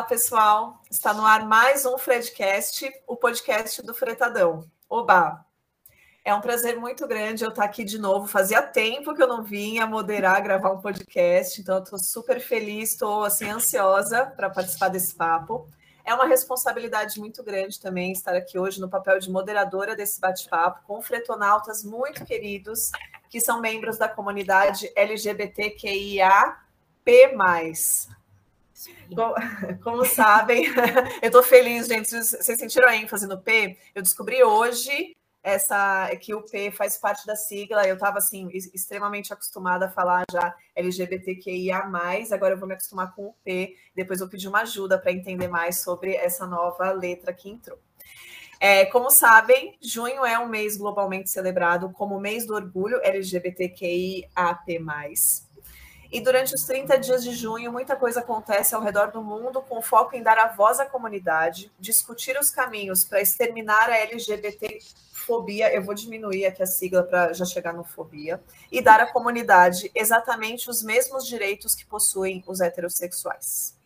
Olá, pessoal. Está no ar mais um Fredcast, o podcast do Fretadão. Oba! É um prazer muito grande eu estar aqui de novo. Fazia tempo que eu não vinha moderar, gravar um podcast, então eu estou super feliz, estou assim ansiosa para participar desse papo. É uma responsabilidade muito grande também estar aqui hoje no papel de moderadora desse bate-papo com fretonautas muito queridos que são membros da comunidade LGBTQIA+. Como, como sabem, eu estou feliz, gente. Vocês sentiram a ênfase no P? Eu descobri hoje essa que o P faz parte da sigla. Eu estava assim extremamente acostumada a falar já LGBTQIA+, agora eu vou me acostumar com o P. Depois eu pedi uma ajuda para entender mais sobre essa nova letra que entrou. É, como sabem, junho é um mês globalmente celebrado como mês do orgulho LGBTQIAP+. E durante os 30 dias de junho, muita coisa acontece ao redor do mundo com foco em dar a voz à comunidade, discutir os caminhos para exterminar a LGBT fobia, eu vou diminuir aqui a sigla para já chegar no fobia, e dar à comunidade exatamente os mesmos direitos que possuem os heterossexuais.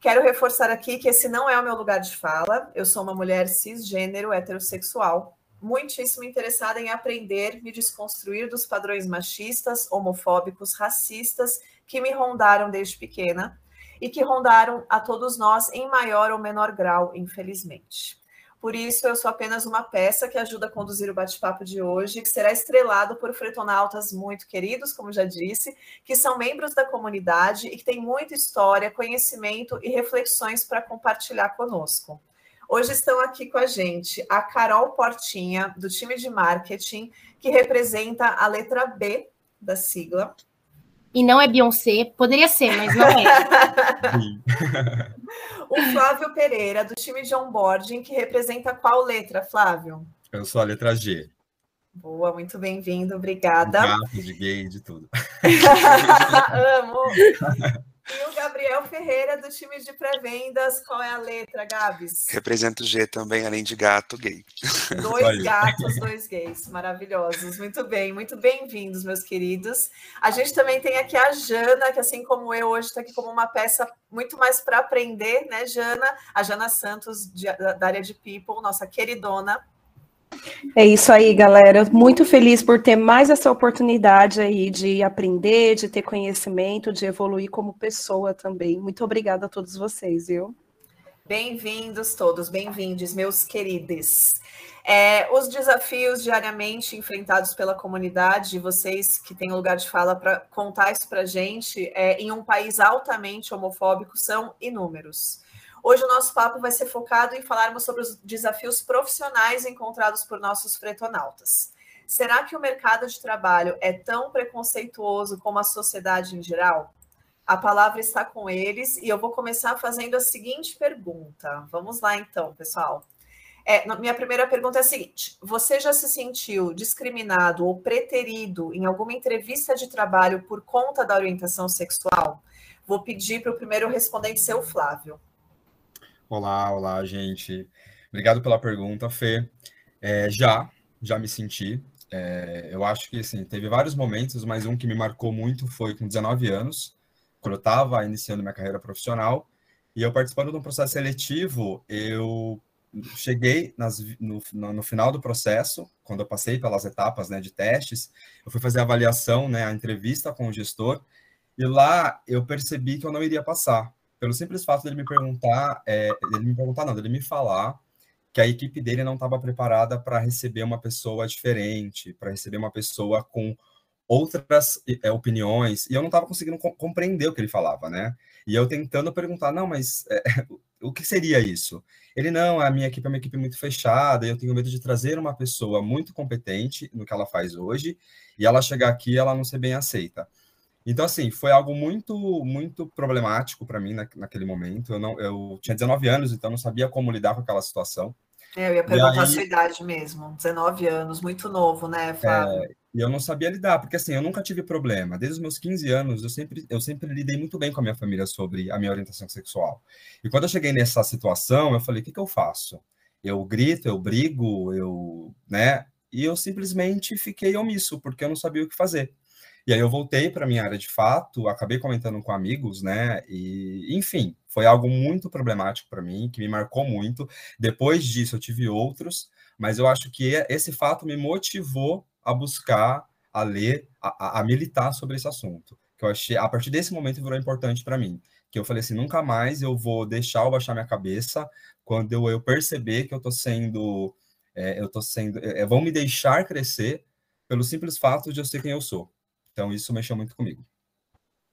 Quero reforçar aqui que esse não é o meu lugar de fala, eu sou uma mulher cisgênero heterossexual, muitíssimo interessada em aprender, me desconstruir dos padrões machistas, homofóbicos, racistas que me rondaram desde pequena e que rondaram a todos nós em maior ou menor grau, infelizmente. Por isso, eu sou apenas uma peça que ajuda a conduzir o bate-papo de hoje, que será estrelado por fretonautas muito queridos, como já disse, que são membros da comunidade e que têm muita história, conhecimento e reflexões para compartilhar conosco. Hoje estão aqui com a gente a Carol Portinha, do time de marketing, que representa a letra B da sigla. E não é Beyoncé, poderia ser, mas não é. o Flávio Pereira, do time de onboarding, que representa qual letra, Flávio? Eu sou a letra G. Boa, muito bem-vindo, obrigada. De gato, de gay, de tudo. Amo! E o Gabriel Ferreira, do time de pré-vendas, qual é a letra, Gabs? Represento G também, além de gato gay. Dois gatos, dois gays, maravilhosos. Muito bem, muito bem-vindos, meus queridos. A gente também tem aqui a Jana, que assim como eu, hoje está aqui como uma peça muito mais para aprender, né, Jana? A Jana Santos, de, da área de People, nossa queridona. É isso aí, galera. Muito feliz por ter mais essa oportunidade aí de aprender, de ter conhecimento, de evoluir como pessoa também. Muito obrigada a todos vocês, viu? Bem-vindos todos, bem-vindos, meus queridos. É, os desafios diariamente enfrentados pela comunidade, vocês que têm lugar de fala para contar isso para a gente, é, em um país altamente homofóbico, são inúmeros. Hoje o nosso papo vai ser focado em falarmos sobre os desafios profissionais encontrados por nossos fretonautas. Será que o mercado de trabalho é tão preconceituoso como a sociedade em geral? A palavra está com eles e eu vou começar fazendo a seguinte pergunta. Vamos lá, então, pessoal. É, minha primeira pergunta é a seguinte: você já se sentiu discriminado ou preterido em alguma entrevista de trabalho por conta da orientação sexual? Vou pedir para o primeiro respondente ser o Flávio. Olá, olá, gente. Obrigado pela pergunta, Fê. É, já, já me senti. É, eu acho que, assim, teve vários momentos, mas um que me marcou muito foi com 19 anos, quando eu estava iniciando minha carreira profissional, e eu participando de um processo seletivo, eu cheguei nas, no, no, final do processo, quando eu passei pelas etapas né, de testes, eu fui fazer a avaliação, né, a entrevista com o gestor, e lá eu percebi que eu não iria passar pelo simples fato dele me perguntar, é, ele me perguntar não, dele me falar que a equipe dele não estava preparada para receber uma pessoa diferente, para receber uma pessoa com outras é, opiniões, e eu não estava conseguindo co compreender o que ele falava, né? E eu tentando perguntar, não, mas é, o que seria isso? Ele, não, a minha equipe é uma equipe muito fechada, eu tenho medo de trazer uma pessoa muito competente no que ela faz hoje, e ela chegar aqui ela não ser bem aceita. Então, assim, foi algo muito, muito problemático para mim na, naquele momento. Eu, não, eu tinha 19 anos, então não sabia como lidar com aquela situação. É, eu ia perguntar aí, a sua idade mesmo, 19 anos, muito novo, né, Flávio? É, e eu não sabia lidar, porque assim, eu nunca tive problema. Desde os meus 15 anos, eu sempre, eu sempre lidei muito bem com a minha família sobre a minha orientação sexual. E quando eu cheguei nessa situação, eu falei, o que, que eu faço? Eu grito, eu brigo, eu, né? E eu simplesmente fiquei omisso, porque eu não sabia o que fazer. E aí eu voltei para minha área de fato, acabei comentando com amigos, né? E, enfim, foi algo muito problemático para mim, que me marcou muito. Depois disso, eu tive outros, mas eu acho que esse fato me motivou a buscar, a ler, a, a militar sobre esse assunto. Que eu achei, a partir desse momento, virou importante para mim. Que eu falei assim: nunca mais eu vou deixar eu baixar minha cabeça quando eu, eu perceber que eu estou sendo. É, eu estou sendo. É, vão me deixar crescer pelo simples fato de eu ser quem eu sou. Então, isso mexeu muito comigo.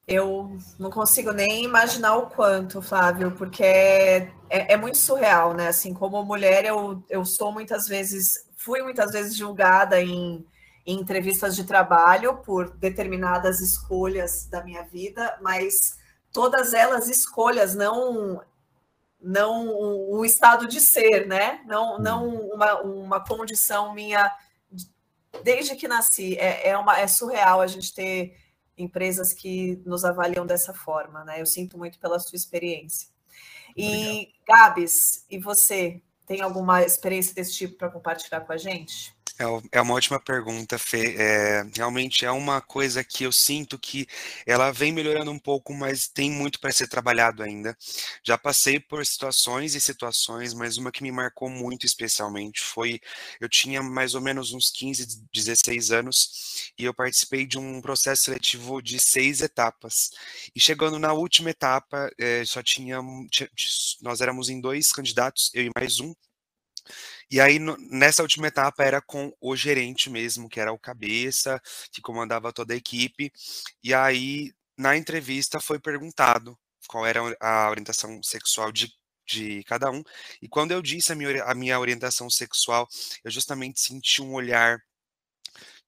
Eu não consigo nem imaginar o quanto, Flávio, porque é, é, é, muito surreal, né? Assim, como mulher, eu, eu sou muitas vezes, fui muitas vezes julgada em, em entrevistas de trabalho por determinadas escolhas da minha vida, mas todas elas escolhas, não não o estado de ser, né? Não, não uhum. uma, uma condição minha desde que nasci. É, é, uma, é surreal a gente ter empresas que nos avaliam dessa forma, né? Eu sinto muito pela sua experiência. E, Obrigado. Gabs, e você, tem alguma experiência desse tipo para compartilhar com a gente? É, é uma ótima pergunta, Fê. É, realmente é uma coisa que eu sinto que ela vem melhorando um pouco, mas tem muito para ser trabalhado ainda. Já passei por situações e situações, mas uma que me marcou muito especialmente foi: eu tinha mais ou menos uns 15, 16 anos e eu participei de um processo seletivo de seis etapas. E chegando na última etapa, é, só tinha. Nós éramos em dois candidatos, eu e mais um. E aí, no, nessa última etapa, era com o gerente mesmo, que era o cabeça, que comandava toda a equipe. E aí, na entrevista, foi perguntado qual era a orientação sexual de, de cada um. E quando eu disse a minha, a minha orientação sexual, eu justamente senti um olhar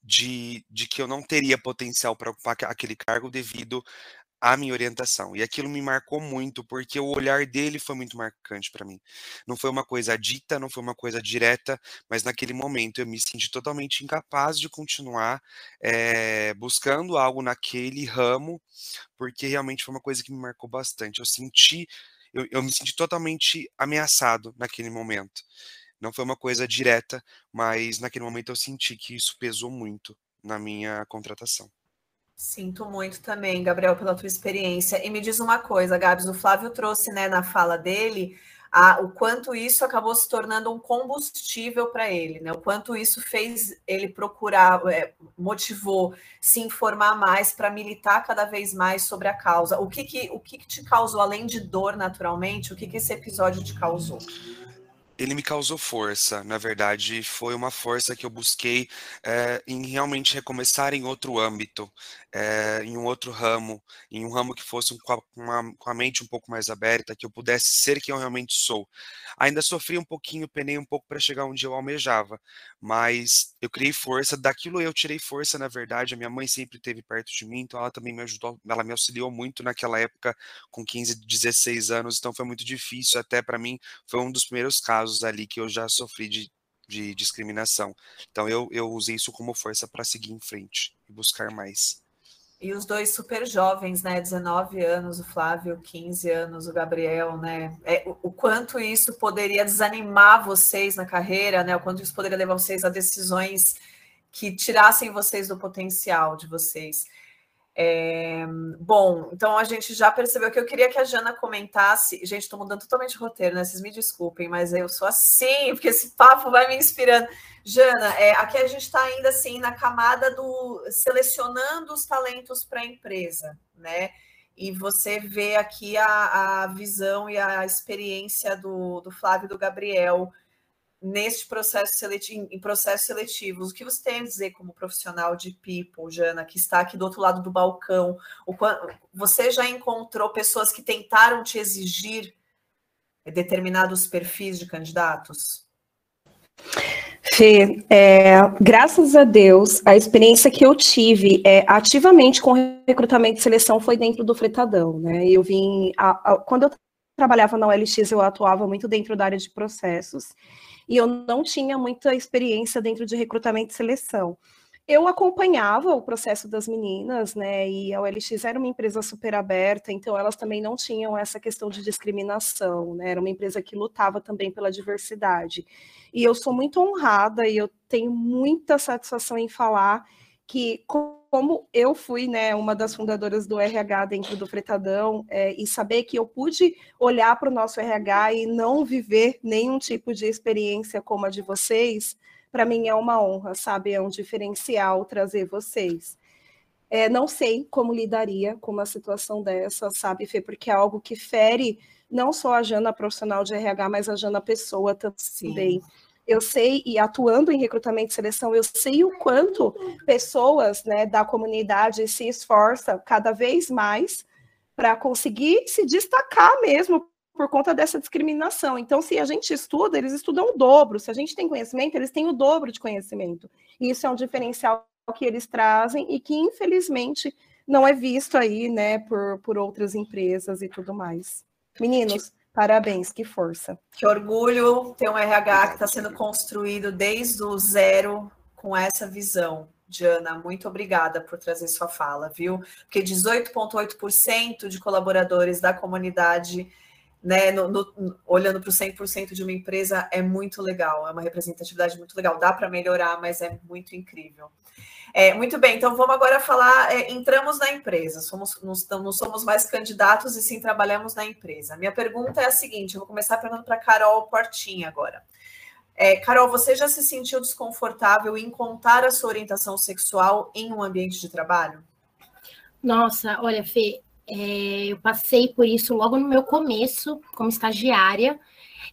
de, de que eu não teria potencial para ocupar aquele cargo devido a minha orientação. E aquilo me marcou muito, porque o olhar dele foi muito marcante para mim. Não foi uma coisa dita, não foi uma coisa direta, mas naquele momento eu me senti totalmente incapaz de continuar é, buscando algo naquele ramo, porque realmente foi uma coisa que me marcou bastante. Eu senti, eu, eu me senti totalmente ameaçado naquele momento. Não foi uma coisa direta, mas naquele momento eu senti que isso pesou muito na minha contratação. Sinto muito também, Gabriel, pela tua experiência. E me diz uma coisa, Gabs, o Flávio trouxe né, na fala dele a, o quanto isso acabou se tornando um combustível para ele, né? O quanto isso fez ele procurar, é, motivou, se informar mais para militar cada vez mais sobre a causa. O que, que, o que, que te causou, além de dor naturalmente, o que, que esse episódio te causou? Ele me causou força. Na verdade, foi uma força que eu busquei é, em realmente recomeçar em outro âmbito, é, em um outro ramo, em um ramo que fosse um, com, a, com, a, mente um pouco mais aberta, que eu pudesse ser quem eu realmente sou. Ainda sofri um pouquinho, penei um pouco para chegar onde eu almejava, mas eu criei força. Daquilo eu tirei força, na verdade. A minha mãe sempre esteve perto de mim, então ela também me ajudou, ela me auxiliou muito naquela época, com 15, 16 anos, então foi muito difícil até para mim. Foi um dos primeiros casos casos ali que eu já sofri de, de discriminação. Então eu, eu usei isso como força para seguir em frente e buscar mais. E os dois super jovens, né? 19 anos, o Flávio, 15 anos, o Gabriel, né? É, o, o, quanto isso poderia desanimar vocês na carreira, né? O quanto isso poderia levar vocês a decisões que tirassem vocês do potencial de vocês. É, bom, então a gente já percebeu que eu queria que a Jana comentasse. Gente, estou mudando totalmente o roteiro, né? Vocês me desculpem, mas eu sou assim, porque esse papo vai me inspirando. Jana, é, aqui a gente está ainda assim na camada do selecionando os talentos para a empresa, né? E você vê aqui a, a visão e a experiência do, do Flávio e do Gabriel neste processo seletivo, em processos seletivos, o que você tem a dizer como profissional de people, Jana, que está aqui do outro lado do balcão? O, você já encontrou pessoas que tentaram te exigir determinados perfis de candidatos? Fê, é, graças a Deus, a experiência que eu tive é, ativamente com recrutamento e seleção foi dentro do fretadão, né? Eu vim, a, a, quando eu trabalhava na OLX, eu atuava muito dentro da área de processos, e eu não tinha muita experiência dentro de recrutamento e seleção. Eu acompanhava o processo das meninas, né? E a OLX era uma empresa super aberta, então elas também não tinham essa questão de discriminação, né? Era uma empresa que lutava também pela diversidade. E eu sou muito honrada e eu tenho muita satisfação em falar que como eu fui né, uma das fundadoras do RH dentro do Fretadão, é, e saber que eu pude olhar para o nosso RH e não viver nenhum tipo de experiência como a de vocês, para mim é uma honra, sabe? É um diferencial trazer vocês. É, não sei como lidaria com uma situação dessa, sabe, Fê? Porque é algo que fere não só a Jana profissional de RH, mas a Jana pessoa também. Sim eu sei, e atuando em recrutamento e seleção, eu sei o quanto pessoas né, da comunidade se esforçam cada vez mais para conseguir se destacar mesmo por conta dessa discriminação. Então, se a gente estuda, eles estudam o dobro. Se a gente tem conhecimento, eles têm o dobro de conhecimento. E isso é um diferencial que eles trazem e que, infelizmente, não é visto aí, né, por, por outras empresas e tudo mais. Meninos, Parabéns, que força. Que orgulho ter um RH que está sendo construído desde o zero com essa visão. Diana, muito obrigada por trazer sua fala, viu? Porque 18,8% de colaboradores da comunidade, né, no, no, olhando para o 100% de uma empresa, é muito legal, é uma representatividade muito legal. Dá para melhorar, mas é muito incrível. É, muito bem, então vamos agora falar. É, entramos na empresa, somos, não, não, somos mais candidatos e sim trabalhamos na empresa. Minha pergunta é a seguinte: eu vou começar perguntando para Carol Portinha agora. É, Carol, você já se sentiu desconfortável em contar a sua orientação sexual em um ambiente de trabalho? Nossa, olha, Fê, é, eu passei por isso logo no meu começo, como estagiária.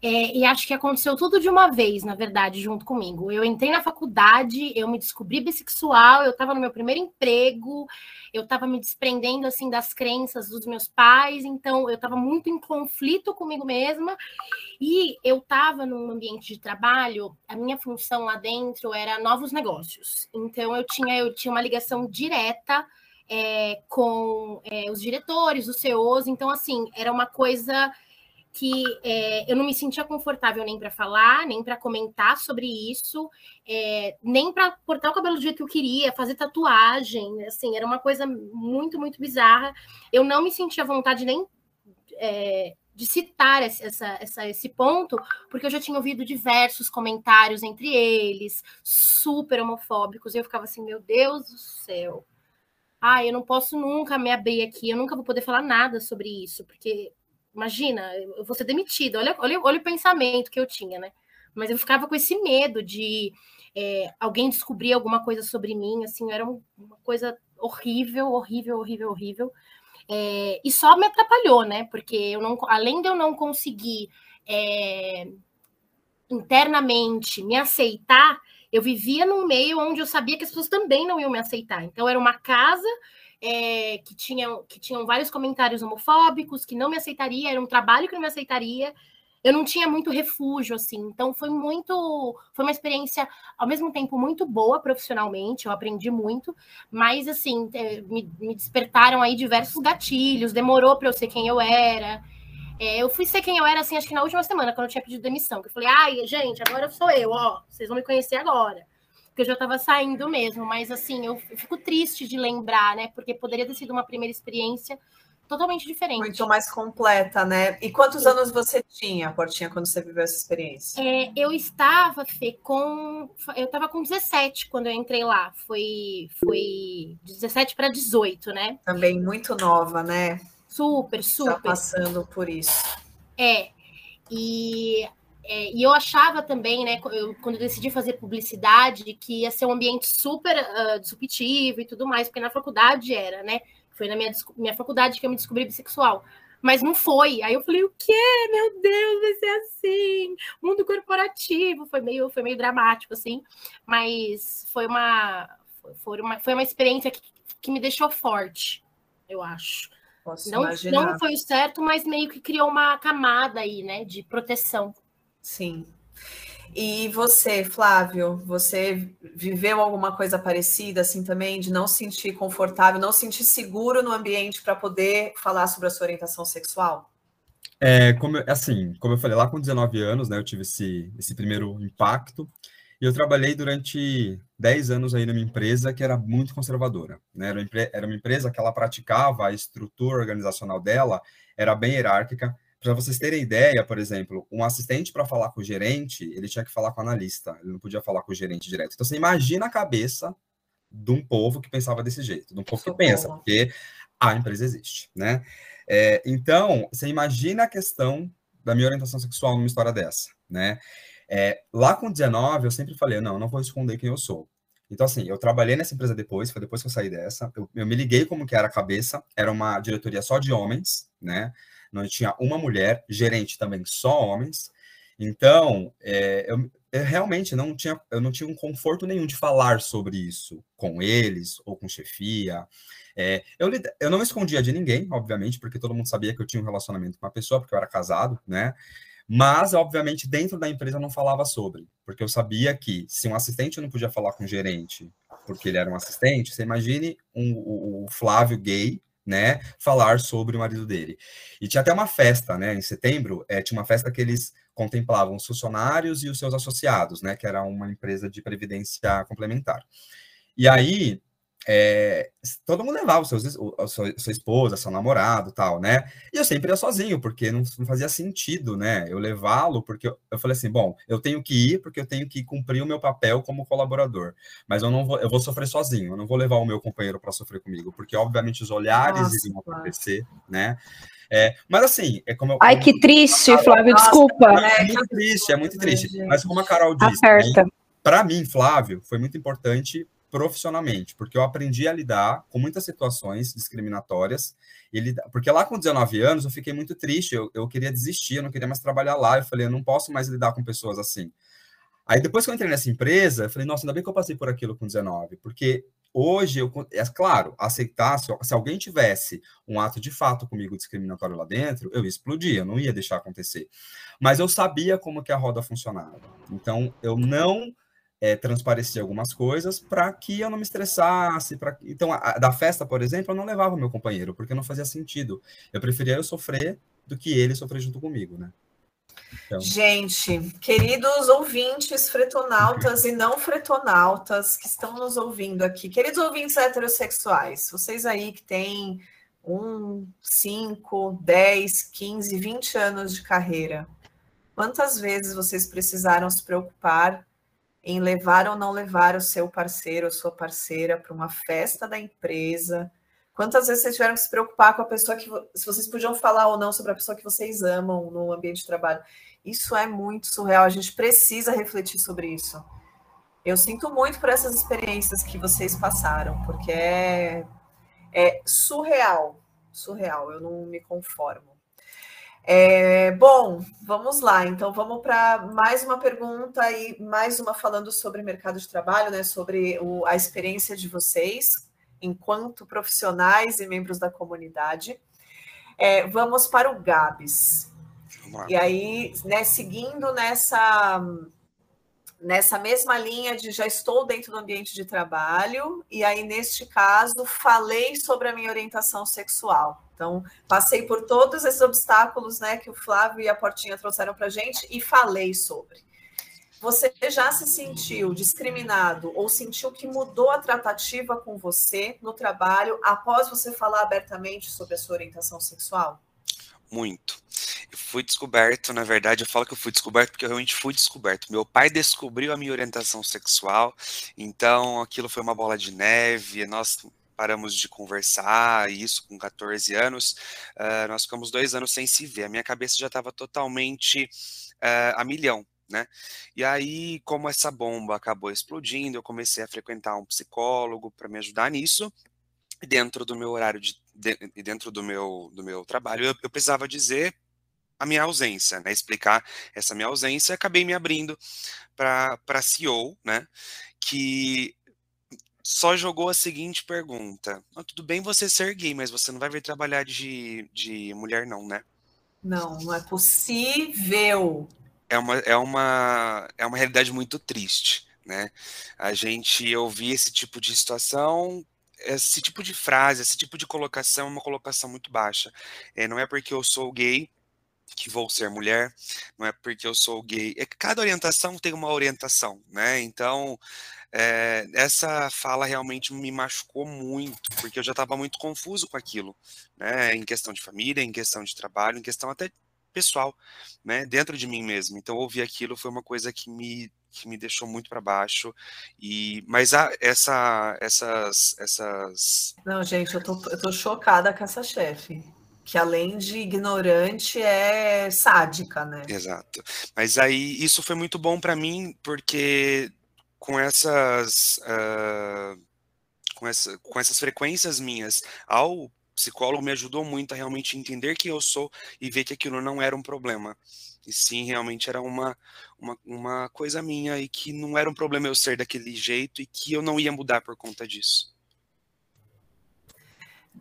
É, e acho que aconteceu tudo de uma vez, na verdade, junto comigo. Eu entrei na faculdade, eu me descobri bissexual, eu estava no meu primeiro emprego, eu estava me desprendendo assim das crenças dos meus pais, então eu estava muito em conflito comigo mesma. E eu estava num ambiente de trabalho, a minha função lá dentro era novos negócios. Então eu tinha eu tinha uma ligação direta é, com é, os diretores, os CEOs, então assim, era uma coisa que é, eu não me sentia confortável nem para falar, nem para comentar sobre isso, é, nem para cortar o cabelo do jeito que eu queria, fazer tatuagem, assim, era uma coisa muito, muito bizarra. Eu não me sentia vontade nem é, de citar essa, essa, esse ponto, porque eu já tinha ouvido diversos comentários entre eles, super homofóbicos, e eu ficava assim, meu Deus do céu. Ah, eu não posso nunca me abrir aqui, eu nunca vou poder falar nada sobre isso, porque Imagina, eu vou ser demitida. Olha, olha, olha o pensamento que eu tinha, né? Mas eu ficava com esse medo de é, alguém descobrir alguma coisa sobre mim, assim, era uma coisa horrível, horrível, horrível, horrível. É, e só me atrapalhou, né? Porque eu não, além de eu não conseguir é, internamente me aceitar, eu vivia num meio onde eu sabia que as pessoas também não iam me aceitar. Então era uma casa é, que, tinham, que tinham vários comentários homofóbicos, que não me aceitaria, era um trabalho que não me aceitaria. Eu não tinha muito refúgio, assim. Então, foi muito. Foi uma experiência, ao mesmo tempo, muito boa profissionalmente. Eu aprendi muito, mas, assim, é, me, me despertaram aí diversos gatilhos. Demorou para eu ser quem eu era. É, eu fui ser quem eu era, assim, acho que na última semana, quando eu tinha pedido demissão. Que eu falei, ai, gente, agora sou eu, ó. Vocês vão me conhecer agora porque eu já estava saindo mesmo, mas assim, eu fico triste de lembrar, né? Porque poderia ter sido uma primeira experiência totalmente diferente. Muito mais completa, né? E quantos anos você tinha, Portinha, quando você viveu essa experiência? É, eu estava, Fê, com. Eu estava com 17 quando eu entrei lá. Foi, foi 17 para 18, né? Também muito nova, né? Super, super. Tá passando por isso. É. E é, e eu achava também, né, eu, quando eu decidi fazer publicidade, que ia ser um ambiente super uh, disruptivo e tudo mais, porque na faculdade era, né? Foi na minha, minha faculdade que eu me descobri bissexual. Mas não foi. Aí eu falei, o quê? Meu Deus, vai ser assim. Mundo corporativo. Foi meio, foi meio dramático, assim. Mas foi uma, foi uma, foi uma experiência que, que me deixou forte, eu acho. Posso não, imaginar. não foi o certo, mas meio que criou uma camada aí, né, de proteção. Sim. E você, Flávio, você viveu alguma coisa parecida assim também, de não se sentir confortável, não se sentir seguro no ambiente para poder falar sobre a sua orientação sexual? É, como, assim, como eu falei, lá com 19 anos, né, eu tive esse, esse primeiro impacto, e eu trabalhei durante 10 anos aí numa empresa que era muito conservadora, né, era uma, era uma empresa que ela praticava, a estrutura organizacional dela era bem hierárquica, para vocês terem ideia, por exemplo, um assistente para falar com o gerente, ele tinha que falar com o analista, ele não podia falar com o gerente direto. Então você imagina a cabeça de um povo que pensava desse jeito, de um povo que pensa, porque a empresa existe, né? É, então, você imagina a questão da minha orientação sexual numa história dessa, né? É, lá com 19, eu sempre falei, não, não vou esconder quem eu sou. Então, assim, eu trabalhei nessa empresa depois, foi depois que eu saí dessa, eu, eu me liguei como que era a cabeça, era uma diretoria só de homens, né? Não tinha uma mulher, gerente também só homens. Então, é, eu, eu, realmente não tinha, eu não tinha um conforto nenhum de falar sobre isso com eles ou com chefia. É, eu, eu não escondia de ninguém, obviamente, porque todo mundo sabia que eu tinha um relacionamento com uma pessoa, porque eu era casado, né? Mas, obviamente, dentro da empresa eu não falava sobre, porque eu sabia que se um assistente não podia falar com o gerente, porque ele era um assistente, você imagine um, o, Flávio gay, né, falar sobre o marido dele. E tinha até uma festa, né, em setembro, é, tinha uma festa que eles contemplavam os funcionários e os seus associados, né, que era uma empresa de previdência complementar. E aí, é, todo mundo levava seus, a sua, sua esposa, seu namorado tal, né? E eu sempre ia sozinho, porque não, não fazia sentido, né? Eu levá-lo, porque eu, eu, falei assim: bom, eu tenho que ir, porque eu tenho que cumprir o meu papel como colaborador. Mas eu não vou, eu vou sofrer sozinho, eu não vou levar o meu companheiro para sofrer comigo, porque obviamente os olhares Nossa, iriam acontecer, né? É, mas assim, é como eu, Ai, que triste, Flávio, Nossa, desculpa. É, é muito triste, é muito triste. Mas como a Carol disse, para mim, Flávio, foi muito importante profissionalmente, porque eu aprendi a lidar com muitas situações discriminatórias. Ele, porque lá com 19 anos eu fiquei muito triste, eu, eu queria desistir, eu não queria mais trabalhar lá. Eu falei, eu não posso mais lidar com pessoas assim. Aí depois que eu entrei nessa empresa, eu falei, nossa, ainda bem que eu passei por aquilo com 19, porque hoje eu, é claro, aceitar, se, se alguém tivesse um ato de fato comigo discriminatório lá dentro, eu ia explodir, eu não ia deixar acontecer. Mas eu sabia como que a roda funcionava. Então, eu não é, transparecer algumas coisas para que eu não me estressasse. Pra... Então, a, da festa, por exemplo, eu não levava o meu companheiro, porque não fazia sentido. Eu preferia eu sofrer do que ele sofrer junto comigo, né? Então... Gente, queridos ouvintes fretonautas e não fretonautas que estão nos ouvindo aqui, queridos ouvintes heterossexuais, vocês aí que têm um, cinco, dez, quinze, vinte anos de carreira, quantas vezes vocês precisaram se preocupar em levar ou não levar o seu parceiro ou sua parceira para uma festa da empresa. Quantas vezes vocês tiveram que se preocupar com a pessoa que se vocês podiam falar ou não sobre a pessoa que vocês amam no ambiente de trabalho? Isso é muito surreal. A gente precisa refletir sobre isso. Eu sinto muito por essas experiências que vocês passaram, porque é, é surreal, surreal. Eu não me conformo. É, bom, vamos lá. Então, vamos para mais uma pergunta e mais uma falando sobre mercado de trabalho, né? Sobre o, a experiência de vocês enquanto profissionais e membros da comunidade. É, vamos para o Gabs. E aí, né, seguindo nessa nessa mesma linha de já estou dentro do ambiente de trabalho, e aí, neste caso, falei sobre a minha orientação sexual. Então, passei por todos esses obstáculos né, que o Flávio e a Portinha trouxeram para a gente e falei sobre. Você já se sentiu discriminado ou sentiu que mudou a tratativa com você no trabalho após você falar abertamente sobre a sua orientação sexual? Muito. Eu fui descoberto, na verdade, eu falo que eu fui descoberto porque eu realmente fui descoberto. Meu pai descobriu a minha orientação sexual, então aquilo foi uma bola de neve. Nós paramos de conversar, isso com 14 anos, uh, nós ficamos dois anos sem se ver. A minha cabeça já estava totalmente uh, a milhão, né? E aí, como essa bomba acabou explodindo, eu comecei a frequentar um psicólogo para me ajudar nisso. Dentro do meu horário de, de dentro do meu do meu trabalho, eu, eu precisava dizer a minha ausência, né? Explicar essa minha ausência, acabei me abrindo para para CEO, né? Que só jogou a seguinte pergunta: oh, tudo bem você ser gay, mas você não vai vir trabalhar de, de mulher, não, né? Não, não é possível. É uma, é uma, é uma realidade muito triste, né? A gente ouvir esse tipo de situação, esse tipo de frase, esse tipo de colocação é uma colocação muito baixa. É, não é porque eu sou gay que vou ser mulher, não é porque eu sou gay. É que cada orientação tem uma orientação, né? Então, é, essa fala realmente me machucou muito, porque eu já estava muito confuso com aquilo, né? Em questão de família, em questão de trabalho, em questão até pessoal, né, dentro de mim mesmo. Então ouvir aquilo foi uma coisa que me que me deixou muito para baixo e mas a, essa essas essas Não, gente, eu tô, eu tô chocada com essa chefe que além de ignorante é sádica, né? Exato. Mas aí isso foi muito bom para mim porque com essas uh, com, essa, com essas frequências minhas ao psicólogo me ajudou muito a realmente entender quem eu sou e ver que aquilo não era um problema. E sim, realmente era uma, uma, uma coisa minha e que não era um problema eu ser daquele jeito e que eu não ia mudar por conta disso.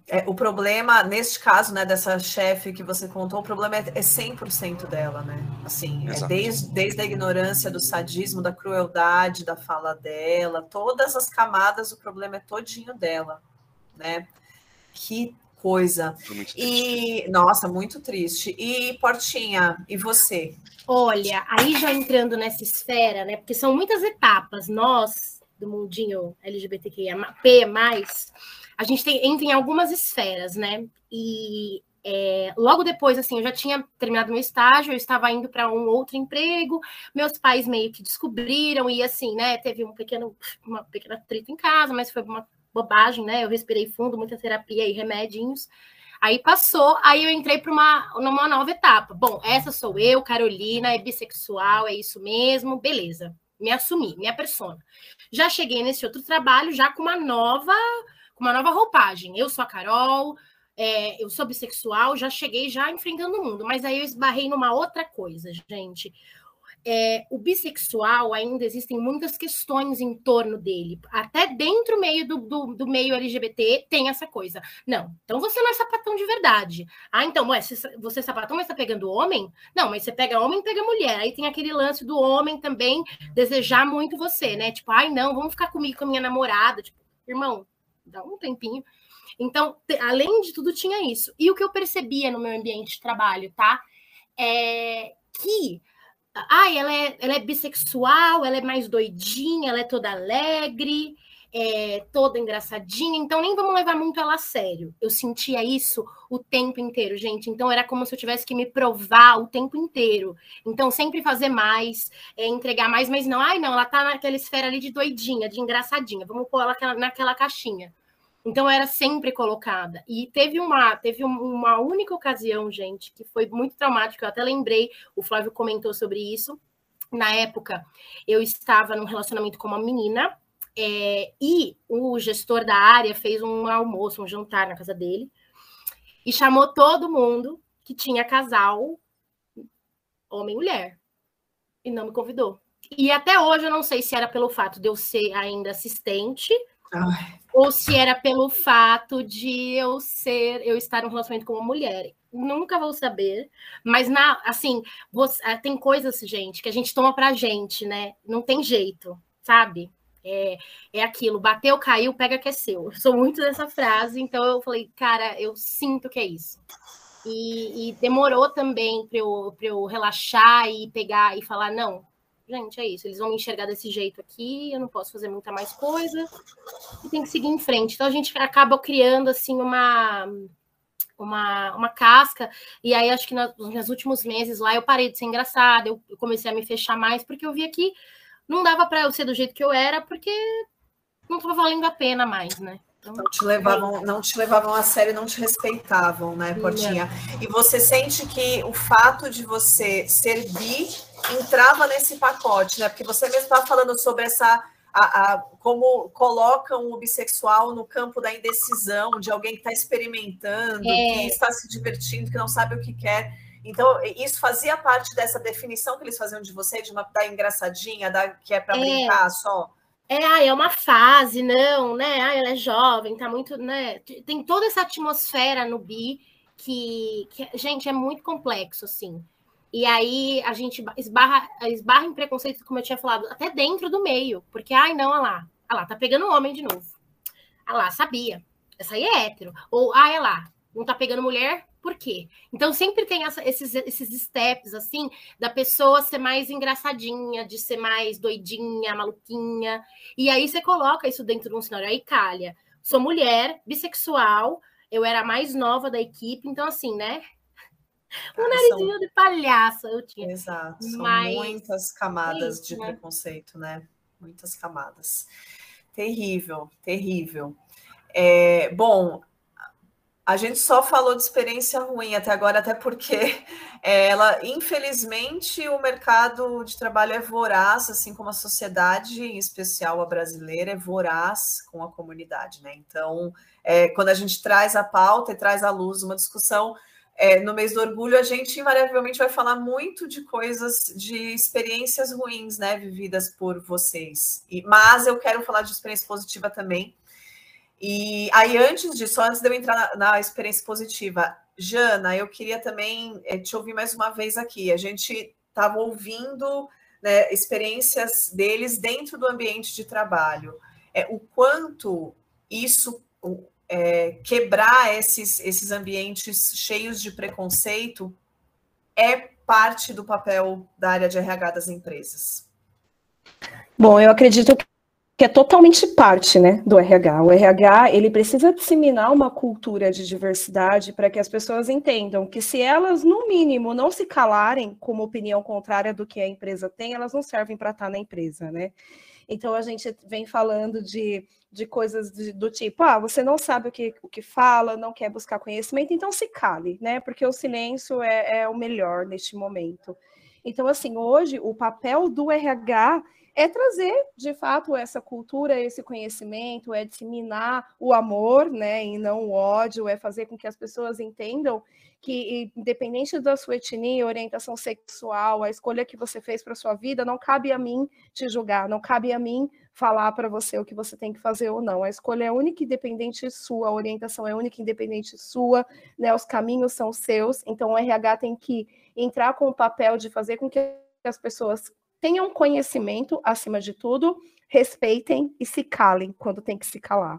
É, o problema, neste caso, né, dessa chefe que você contou, o problema é, é 100% dela, né? Assim, é desde, desde a ignorância, do sadismo, da crueldade da fala dela, todas as camadas, o problema é todinho dela, né? Que coisa. E, nossa, muito triste. E, Portinha, e você? Olha, aí já entrando nessa esfera, né? Porque são muitas etapas. Nós, do mundinho LGBTQIA+, a gente tem, entra em algumas esferas, né? E é, logo depois, assim, eu já tinha terminado meu estágio, eu estava indo para um outro emprego, meus pais meio que descobriram, e assim, né, teve um pequeno, uma pequena treta em casa, mas foi uma bobagem, né? Eu respirei fundo, muita terapia e remedinhos. Aí passou, aí eu entrei para uma numa nova etapa. Bom, essa sou eu, Carolina, é bissexual, é isso mesmo, beleza. Me assumi, minha persona. Já cheguei nesse outro trabalho já com uma nova, com uma nova roupagem. Eu sou a Carol, é, eu sou bissexual, já cheguei já enfrentando o mundo, mas aí eu esbarrei numa outra coisa, gente é, o bissexual ainda existem muitas questões em torno dele. Até dentro meio do, do, do, meio LGBT tem essa coisa. Não, então você não é sapatão de verdade. Ah, então, ué, você é sapatão, mas tá pegando homem? Não, mas você pega homem pega mulher. Aí tem aquele lance do homem também desejar muito você, né? Tipo, ai, não, vamos ficar comigo com a minha namorada. Tipo, irmão, dá um tempinho. Então, além de tudo, tinha isso. E o que eu percebia no meu ambiente de trabalho, tá? É que Ai, ela é, ela é bissexual, ela é mais doidinha, ela é toda alegre, é, toda engraçadinha, então nem vamos levar muito ela a sério. Eu sentia isso o tempo inteiro, gente. Então era como se eu tivesse que me provar o tempo inteiro. Então sempre fazer mais, é, entregar mais, mas não, ai não, ela tá naquela esfera ali de doidinha, de engraçadinha. Vamos pôr ela naquela caixinha. Então era sempre colocada. E teve uma, teve uma única ocasião, gente, que foi muito traumática. Eu até lembrei, o Flávio comentou sobre isso. Na época, eu estava num relacionamento com uma menina é, e o gestor da área fez um almoço, um jantar na casa dele e chamou todo mundo que tinha casal homem e mulher e não me convidou. E até hoje eu não sei se era pelo fato de eu ser ainda assistente Ai. Ou se era pelo fato de eu ser, eu estar em um relacionamento com uma mulher. Nunca vou saber, mas na, assim, você, ah, tem coisas, gente, que a gente toma pra gente, né? Não tem jeito, sabe? É, é aquilo, bateu, caiu, pega que é seu. Eu sou muito dessa frase, então eu falei, cara, eu sinto que é isso. E, e demorou também para eu, eu relaxar e pegar e falar, não, gente, é isso, eles vão me enxergar desse jeito aqui, eu não posso fazer muita mais coisa, e tem que seguir em frente. Então a gente acaba criando assim uma uma, uma casca, e aí acho que nos, nos últimos meses lá eu parei de ser engraçada, eu, comecei a me fechar mais, porque eu via que não dava para eu ser do jeito que eu era, porque não estava valendo a pena mais, né? Então, não te levavam, não te levavam a sério, não te respeitavam, né, Portinha? E você sente que o fato de você ser bi entrava nesse pacote, né? Porque você mesmo estava falando sobre essa a, a, como colocam o bissexual no campo da indecisão, de alguém que está experimentando, é. que está se divertindo, que não sabe o que quer. Então, isso fazia parte dessa definição que eles faziam de você, de uma da engraçadinha, da, que é para é. brincar só. É, ah, é uma fase, não, né? Ah, ela é jovem, tá muito, né? Tem toda essa atmosfera no bi que, que gente, é muito complexo, assim. E aí a gente esbarra, esbarra em preconceito, como eu tinha falado, até dentro do meio. Porque, ai, não, olha lá, olha lá, tá pegando homem de novo. Olha lá, sabia. Essa aí é hétero. Ou, ah, olha lá, não tá pegando mulher, por quê? Então sempre tem essa, esses, esses steps, assim, da pessoa ser mais engraçadinha, de ser mais doidinha, maluquinha. E aí você coloca isso dentro de um cenário. Aí calha. Sou mulher, bissexual, eu era a mais nova da equipe, então assim, né? Um narizinho são... de palhaço eu tinha. Exato. São Mas... muitas camadas Isso, de né? preconceito, né? Muitas camadas. Terrível, terrível. É, bom, a gente só falou de experiência ruim até agora, até porque ela, infelizmente, o mercado de trabalho é voraz, assim como a sociedade, em especial a brasileira, é voraz com a comunidade, né? Então, é, quando a gente traz a pauta e traz à luz uma discussão é, no mês do orgulho, a gente invariavelmente vai falar muito de coisas, de experiências ruins, né, vividas por vocês. E, mas eu quero falar de experiência positiva também e aí, antes disso, antes de eu entrar na, na experiência positiva, Jana, eu queria também é, te ouvir mais uma vez aqui. A gente estava ouvindo né, experiências deles dentro do ambiente de trabalho. É, o quanto isso é, quebrar esses, esses ambientes cheios de preconceito é parte do papel da área de RH das empresas. Bom, eu acredito que é totalmente parte né, do RH. O RH ele precisa disseminar uma cultura de diversidade para que as pessoas entendam que se elas, no mínimo, não se calarem com uma opinião contrária do que a empresa tem, elas não servem para estar na empresa, né? Então a gente vem falando de, de coisas de, do tipo, ah, você não sabe o que, o que fala, não quer buscar conhecimento, então se cale, né? Porque o silêncio é, é o melhor neste momento. Então, assim, hoje o papel do RH é trazer, de fato, essa cultura, esse conhecimento, é disseminar o amor, né, e não o ódio, é fazer com que as pessoas entendam que, independente da sua etnia, orientação sexual, a escolha que você fez para sua vida, não cabe a mim te julgar, não cabe a mim falar para você o que você tem que fazer ou não. A escolha é única e independente sua, a orientação é única e independente sua, né, os caminhos são seus, então o RH tem que entrar com o papel de fazer com que as pessoas tenham conhecimento acima de tudo, respeitem e se calem quando tem que se calar.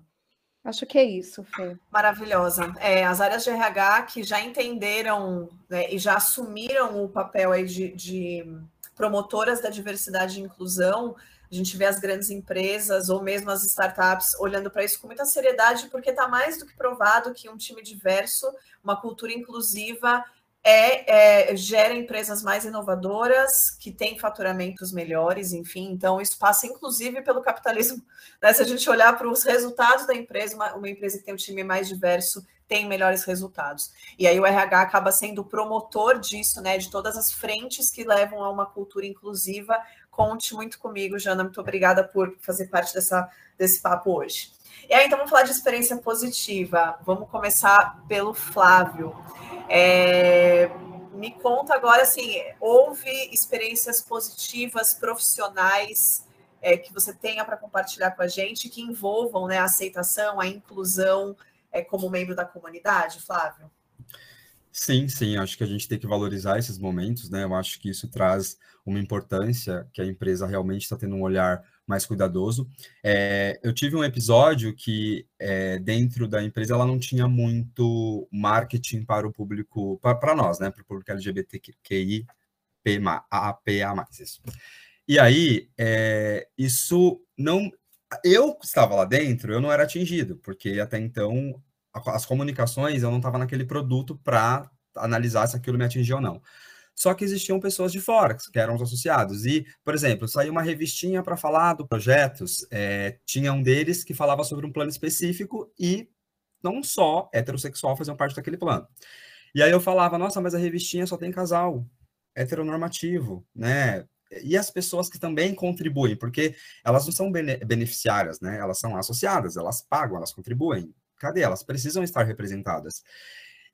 Acho que é isso, Fê. Maravilhosa. É, as áreas de RH que já entenderam né, e já assumiram o papel aí de, de promotoras da diversidade e inclusão, a gente vê as grandes empresas ou mesmo as startups olhando para isso com muita seriedade, porque está mais do que provado que um time diverso, uma cultura inclusiva, é, é, gera empresas mais inovadoras, que têm faturamentos melhores, enfim. Então, isso passa inclusive pelo capitalismo. Né? Se a gente olhar para os resultados da empresa, uma, uma, empresa que tem um time mais diverso tem melhores resultados. E aí o RH acaba sendo o promotor disso, né? De todas as frentes que levam a uma cultura inclusiva. Conte muito comigo, Jana. Muito obrigada por fazer parte dessa, desse papo hoje. E aí, então, vamos falar de experiência positiva. Vamos começar pelo Flávio. É, me conta agora, assim, houve experiências positivas, profissionais, é, que você tenha para compartilhar com a gente, que envolvam né, a aceitação, a inclusão é, como membro da comunidade, Flávio? Sim, sim, acho que a gente tem que valorizar esses momentos, né? Eu acho que isso traz uma importância que a empresa realmente está tendo um olhar mais cuidadoso. É, eu tive um episódio que é, dentro da empresa ela não tinha muito marketing para o público, para nós, né, para o público LGBTQI, APA+, isso. E aí, é, isso não... Eu estava lá dentro, eu não era atingido, porque até então as comunicações eu não estava naquele produto para analisar se aquilo me atingiu ou não. Só que existiam pessoas de fora, que eram os associados. E, por exemplo, saiu uma revistinha para falar do projetos, é, tinha um deles que falava sobre um plano específico e não só heterossexual faziam parte daquele plano. E aí eu falava, nossa, mas a revistinha só tem casal heteronormativo, né? E as pessoas que também contribuem, porque elas não são beneficiárias, né? Elas são associadas, elas pagam, elas contribuem. Cadê? Elas precisam estar representadas.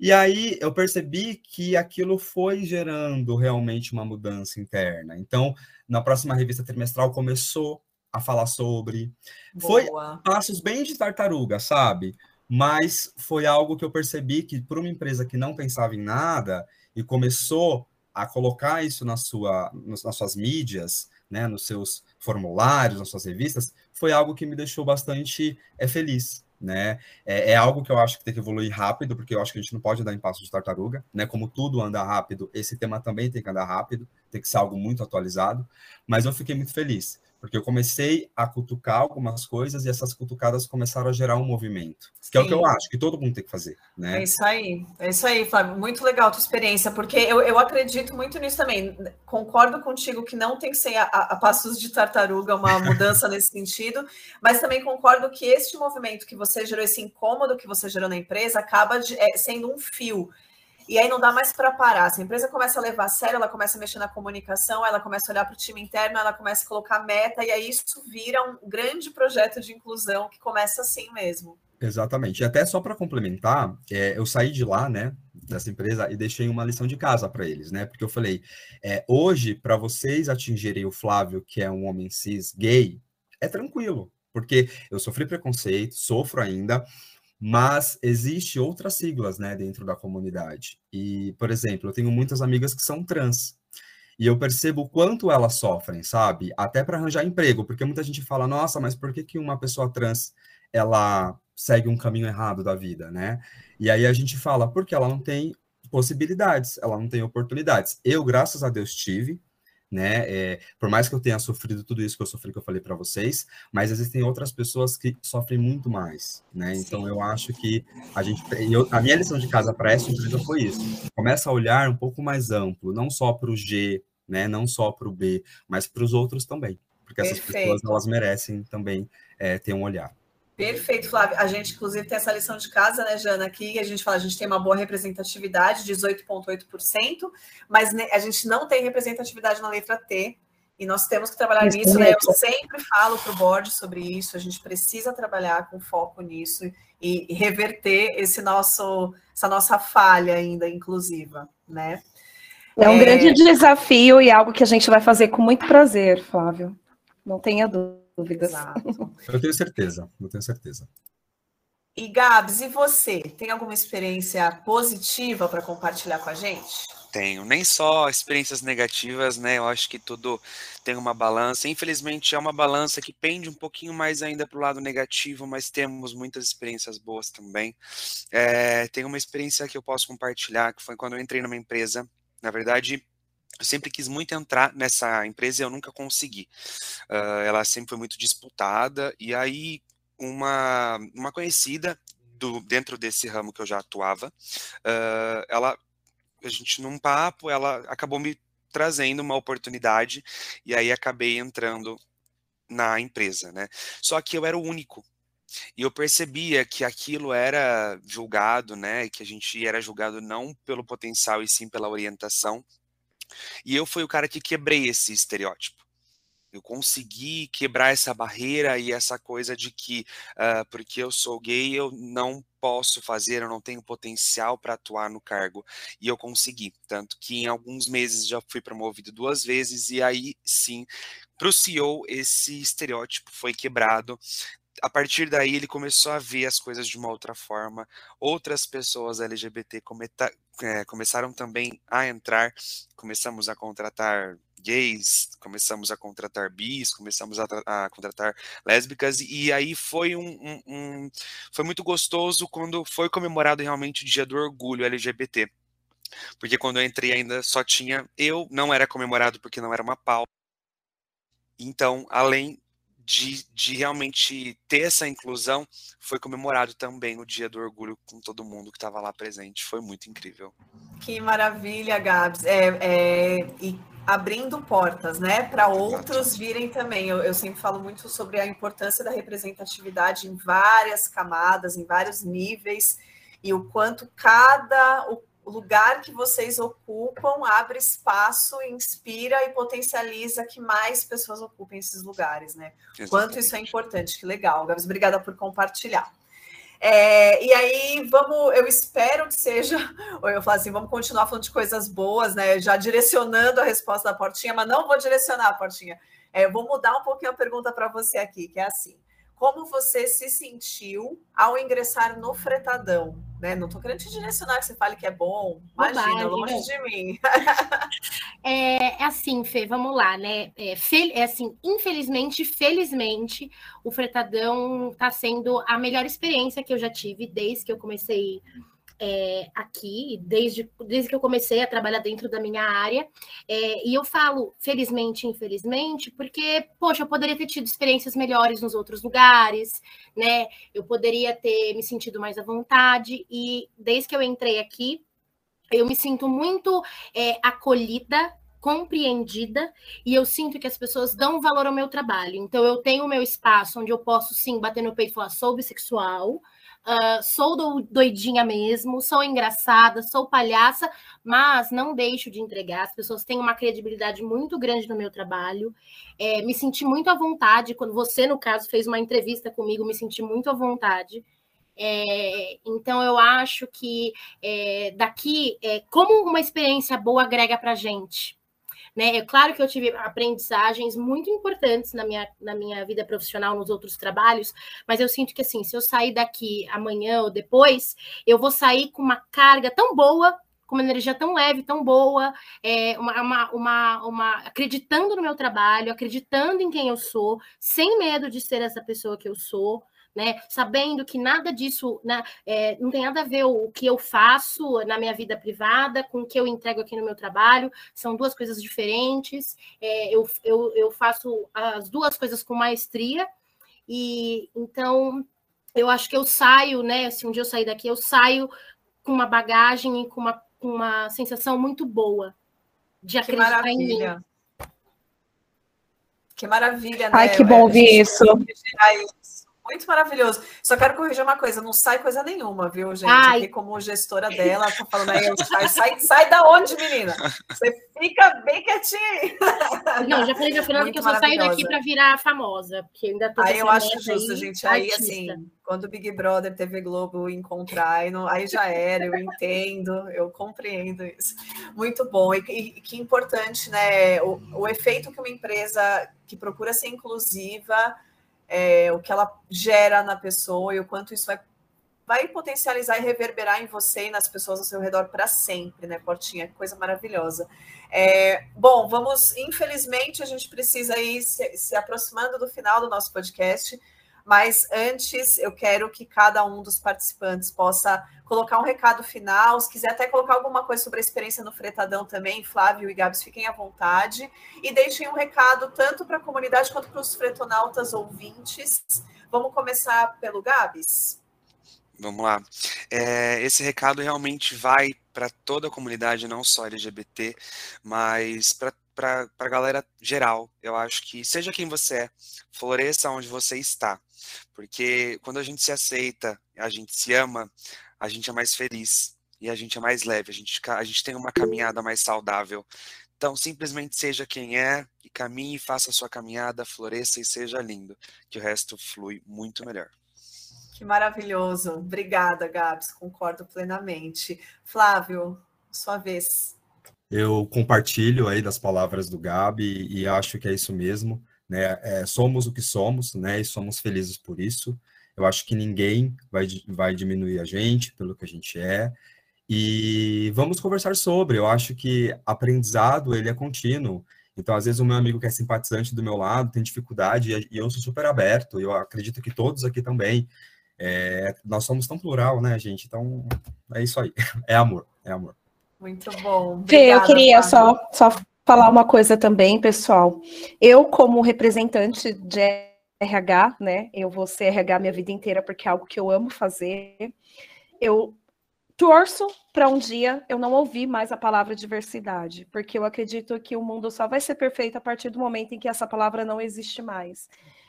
E aí eu percebi que aquilo foi gerando realmente uma mudança interna. Então, na próxima revista trimestral começou a falar sobre. Boa. Foi passos bem de tartaruga, sabe? Mas foi algo que eu percebi que, para uma empresa que não pensava em nada e começou a colocar isso na sua, nas suas mídias, né, nos seus formulários, nas suas revistas, foi algo que me deixou bastante é, feliz né? É, é, algo que eu acho que tem que evoluir rápido, porque eu acho que a gente não pode dar em passo de tartaruga, né? Como tudo anda rápido, esse tema também tem que andar rápido, tem que ser algo muito atualizado. Mas eu fiquei muito feliz, Porque eu comecei a cutucar algumas coisas e essas cutucadas começaram a gerar um movimento. Que Sim. é o que eu acho, que todo mundo tem que fazer. Né? É isso aí, é isso aí, Flávio. Muito legal a tua experiência, porque eu, eu acredito muito nisso também. Concordo contigo que não tem que ser a, a passos de tartaruga uma mudança nesse sentido, mas também concordo que este movimento que você gerou, esse incômodo que você gerou na empresa, acaba de, é, sendo um fio e aí não dá mais para parar. Se a empresa começa a levar a sério, ela começa a mexer na comunicação, ela começa a olhar para o time interno, ela começa a colocar meta, e aí isso vira um grande projeto de inclusão que começa assim mesmo. Exatamente. E até só para complementar, é, eu saí de lá, né, dessa empresa, e deixei uma lição de casa para eles, né? Porque eu falei, é, hoje, para vocês atingirem o Flávio, que é um homem cis gay, é tranquilo, porque eu sofri preconceito, sofro ainda, mas existe outras siglas, né, dentro da comunidade. E, por exemplo, eu tenho muitas amigas que são trans. E eu percebo o quanto elas sofrem, sabe? Até para arranjar emprego, porque muita gente fala: "Nossa, mas por que que uma pessoa trans ela segue um caminho errado da vida, né?" E aí a gente fala: "Porque ela não tem possibilidades, ela não tem oportunidades". Eu, graças a Deus, tive, né? É, por mais que eu tenha sofrido tudo isso que eu sofri, que eu falei para vocês, mas existem outras pessoas que sofrem muito mais, né? Então eu acho que a gente, eu, a minha lição de casa para essa empresa foi isso: começa a olhar um pouco mais amplo, não só para o G, né? Não só para o B, mas para os outros também, porque essas Perfeito. pessoas elas merecem também é, ter um olhar. Perfeito, Flávio. A gente, inclusive, tem essa lição de casa, né, Jana, aqui, a gente fala, a gente tem uma boa representatividade, 18,8%, mas a gente não tem representatividade na letra T, e nós temos que trabalhar isso nisso, né? Eu sempre falo para o board sobre isso, a gente precisa trabalhar com foco nisso e, e reverter esse nosso, essa nossa falha ainda inclusiva, né? É um é... grande desafio e algo que a gente vai fazer com muito prazer, Flávio. Não tenha dúvida dúvidas. Exato. Eu tenho certeza, eu tenho certeza. E Gabs, e você? Tem alguma experiência positiva para compartilhar com a gente? Tenho, nem só experiências negativas, né? Eu acho que tudo tem uma balança. Infelizmente, é uma balança que pende um pouquinho mais ainda para o lado negativo, mas temos muitas experiências boas também. É, tem uma experiência que eu posso compartilhar, que foi quando eu entrei numa empresa. Na verdade, eu sempre quis muito entrar nessa empresa e eu nunca consegui. Uh, ela sempre foi muito disputada, e aí uma, uma conhecida do, dentro desse ramo que eu já atuava, uh, ela, a gente num papo, ela acabou me trazendo uma oportunidade, e aí acabei entrando na empresa, né? Só que eu era o único e eu percebia que aquilo era julgado, né? Que a gente era julgado não pelo potencial e sim pela orientação. E eu fui o cara que quebrei esse estereótipo. Eu consegui quebrar essa barreira e essa coisa de que uh, porque eu sou gay eu não posso fazer, eu não tenho potencial para atuar no cargo. E eu consegui. Tanto que em alguns meses já fui promovido duas vezes, e aí sim, para o CEO, esse estereótipo foi quebrado a partir daí ele começou a ver as coisas de uma outra forma. Outras pessoas LGBT cometa, é, começaram também a entrar, começamos a contratar gays, começamos a contratar bis, começamos a, a contratar lésbicas, e aí foi um, um, um, foi muito gostoso quando foi comemorado realmente o dia do orgulho LGBT. Porque quando eu entrei ainda só tinha eu, não era comemorado porque não era uma pauta. Então, além de, de realmente ter essa inclusão, foi comemorado também o Dia do Orgulho com todo mundo que estava lá presente. Foi muito incrível. Que maravilha, Gabs. É, é, e abrindo portas, né, para outros virem também. Eu, eu, sempre falo muito sobre a importância da representatividade em várias camadas, em vários níveis, e o quanto cada, o o lugar que vocês ocupam abre espaço, inspira e potencializa que mais pessoas ocupem esses lugares, né? Exatamente. Quanto isso é importante, que legal, Gabs, obrigada por compartilhar. É, e aí, vamos, eu espero que seja, ou eu falo assim, vamos continuar falando de coisas boas, né? Já direcionando a resposta da portinha, mas não vou direcionar a portinha. É, eu vou mudar um pouquinho a pergunta para você aqui, que é assim: como você se sentiu ao ingressar no fretadão, né? Não estou querendo te direcionar que você fale que é bom, imagina, longe né? de mim. é, é, assim, Fê, vamos lá, né? É, fel, é assim, infelizmente, felizmente, o fretadão está sendo a melhor experiência que eu já tive desde que eu comecei é, aqui, desde, desde que eu comecei a trabalhar dentro da minha área. É, e eu falo, felizmente, infelizmente, porque, poxa, eu poderia ter tido experiências melhores nos outros lugares, né? Eu poderia ter me sentido mais à vontade. E desde que eu entrei aqui, eu me sinto muito é, acolhida compreendida e eu sinto que as pessoas dão valor ao meu trabalho. Então, eu tenho o meu espaço onde eu posso, sim, bater no peito e falar: sou bissexual, uh, sou do, doidinha mesmo, sou engraçada, sou palhaça, mas não deixo de entregar. As pessoas têm uma credibilidade muito grande no meu trabalho. É, me senti muito à vontade. Quando você, no caso, fez uma entrevista comigo, me senti muito à vontade. É, então, eu acho que é, daqui, é, como uma experiência boa agrega para gente, né? É claro que eu tive aprendizagens muito importantes na minha, na minha vida profissional, nos outros trabalhos, mas eu sinto que, assim, se eu sair daqui amanhã ou depois, eu vou sair com uma carga tão boa com uma energia tão leve, tão boa, é, uma, uma, uma, uma, acreditando no meu trabalho, acreditando em quem eu sou, sem medo de ser essa pessoa que eu sou, né? Sabendo que nada disso né, é, não tem nada a ver o, o que eu faço na minha vida privada com o que eu entrego aqui no meu trabalho, são duas coisas diferentes. É, eu, eu, eu faço as duas coisas com maestria, e então eu acho que eu saio, né? Se um dia eu sair daqui, eu saio com uma bagagem e com uma, com uma sensação muito boa de acreditar em mim. Que maravilha, né? Ai, que bom ouvir isso muito maravilhoso. Só quero corrigir uma coisa, não sai coisa nenhuma, viu, gente? Ai. Aqui como gestora dela, tô falando aí, sai, sai, sai da onde, menina? Você fica bem quietinho. Não, já falei pra Fernanda que eu só saio daqui para virar famosa, porque ainda tô Aí eu acho justo, aí, gente. Aí, artista. assim, quando o Big Brother, TV Globo encontrar, aí, não, aí já era, eu entendo, eu compreendo isso. Muito bom. E, e que importante, né? O, o efeito que uma empresa que procura ser inclusiva é, o que ela gera na pessoa e o quanto isso vai, vai potencializar e reverberar em você e nas pessoas ao seu redor para sempre, né, Portinha? Coisa maravilhosa. É, bom, vamos, infelizmente, a gente precisa ir se, se aproximando do final do nosso podcast. Mas antes, eu quero que cada um dos participantes possa colocar um recado final. Se quiser até colocar alguma coisa sobre a experiência no Fretadão também, Flávio e Gabs, fiquem à vontade. E deixem um recado tanto para a comunidade quanto para os fretonautas ouvintes. Vamos começar pelo Gabs? Vamos lá. É, esse recado realmente vai para toda a comunidade, não só LGBT, mas para para a galera geral. Eu acho que seja quem você é, floresça onde você está. Porque quando a gente se aceita, a gente se ama, a gente é mais feliz e a gente é mais leve, a gente, a gente tem uma caminhada mais saudável. Então, simplesmente seja quem é e caminhe, faça a sua caminhada, floresça e seja lindo, que o resto flui muito melhor. Que maravilhoso. Obrigada, Gabs, concordo plenamente. Flávio, sua vez. Eu compartilho aí das palavras do Gabi e acho que é isso mesmo, né? É, somos o que somos, né? E somos felizes por isso. Eu acho que ninguém vai, vai diminuir a gente pelo que a gente é. E vamos conversar sobre. Eu acho que aprendizado ele é contínuo. Então, às vezes, o meu amigo que é simpatizante do meu lado tem dificuldade e eu sou super aberto. Eu acredito que todos aqui também. É, nós somos tão plural, né, gente? Então, é isso aí. É amor, é amor. Muito bom. Fê, eu queria só, só falar uma coisa também, pessoal. Eu, como representante de RH, né? Eu vou ser RH minha vida inteira porque é algo que eu amo fazer. Eu torço para um dia eu não ouvir mais a palavra diversidade, porque eu acredito que o mundo só vai ser perfeito a partir do momento em que essa palavra não existe mais.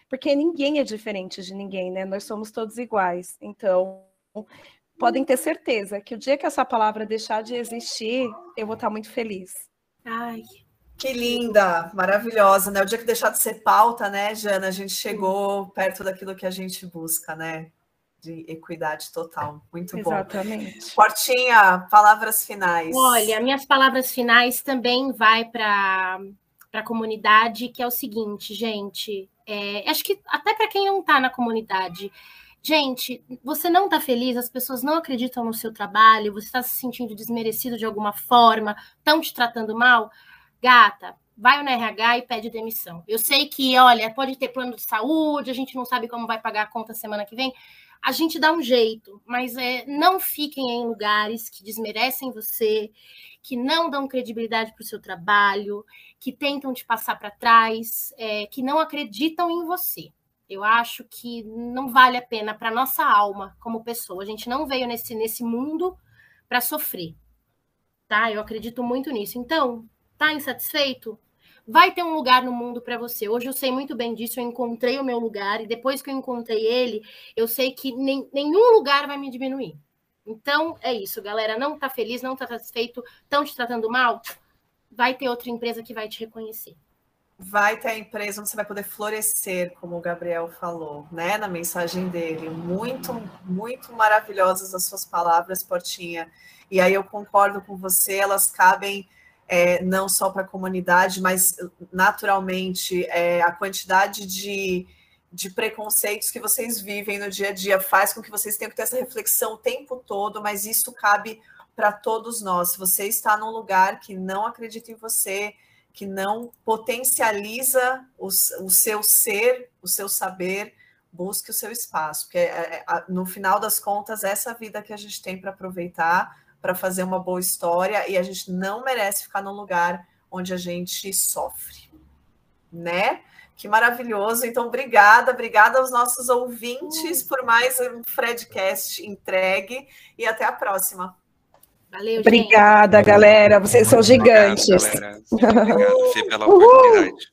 Porque ninguém é diferente de ninguém, né? Nós somos todos iguais. Então, podem ter certeza que o dia que essa palavra deixar de existir, eu vou estar muito feliz. Ai. Que linda, maravilhosa, né? O dia que deixar de ser pauta, né, Jana? A gente chegou perto daquilo que a gente busca, né? De equidade total. Muito bom. Exatamente. Portinha, palavras finais. Olha, minhas palavras finais também vai para para a comunidade, que é o seguinte, gente. É, acho que até para quem não está na comunidade, Gente, você não está feliz, as pessoas não acreditam no seu trabalho, você está se sentindo desmerecido de alguma forma, estão te tratando mal, gata, vai no RH e pede demissão. Eu sei que, olha, pode ter plano de saúde, a gente não sabe como vai pagar a conta semana que vem, a gente dá um jeito, mas é, não fiquem em lugares que desmerecem você, que não dão credibilidade para o seu trabalho, que tentam te passar para trás, é, que não acreditam em você. Eu acho que não vale a pena para nossa alma como pessoa. A gente não veio nesse, nesse mundo para sofrer, tá? Eu acredito muito nisso. Então, tá insatisfeito? Vai ter um lugar no mundo para você. Hoje eu sei muito bem disso. Eu encontrei o meu lugar e depois que eu encontrei ele, eu sei que nem, nenhum lugar vai me diminuir. Então é isso, galera. Não tá feliz, não tá satisfeito, estão te tratando mal? Vai ter outra empresa que vai te reconhecer vai ter a empresa onde você vai poder florescer, como o Gabriel falou, né, na mensagem dele. Muito, muito maravilhosas as suas palavras, Portinha. E aí eu concordo com você, elas cabem é, não só para a comunidade, mas naturalmente é, a quantidade de, de preconceitos que vocês vivem no dia a dia faz com que vocês tenham que ter essa reflexão o tempo todo, mas isso cabe para todos nós. Se você está num lugar que não acredita em você, que não potencializa o, o seu ser, o seu saber, busque o seu espaço, porque é, é, no final das contas, essa vida que a gente tem para aproveitar, para fazer uma boa história, e a gente não merece ficar num lugar onde a gente sofre, né? Que maravilhoso. Então, obrigada, obrigada aos nossos ouvintes por mais um Fredcast entregue e até a próxima. Valeu, Obrigada, gente. galera. Vocês são gigantes. Obrigado, galera. Obrigado, Fê, pela oportunidade.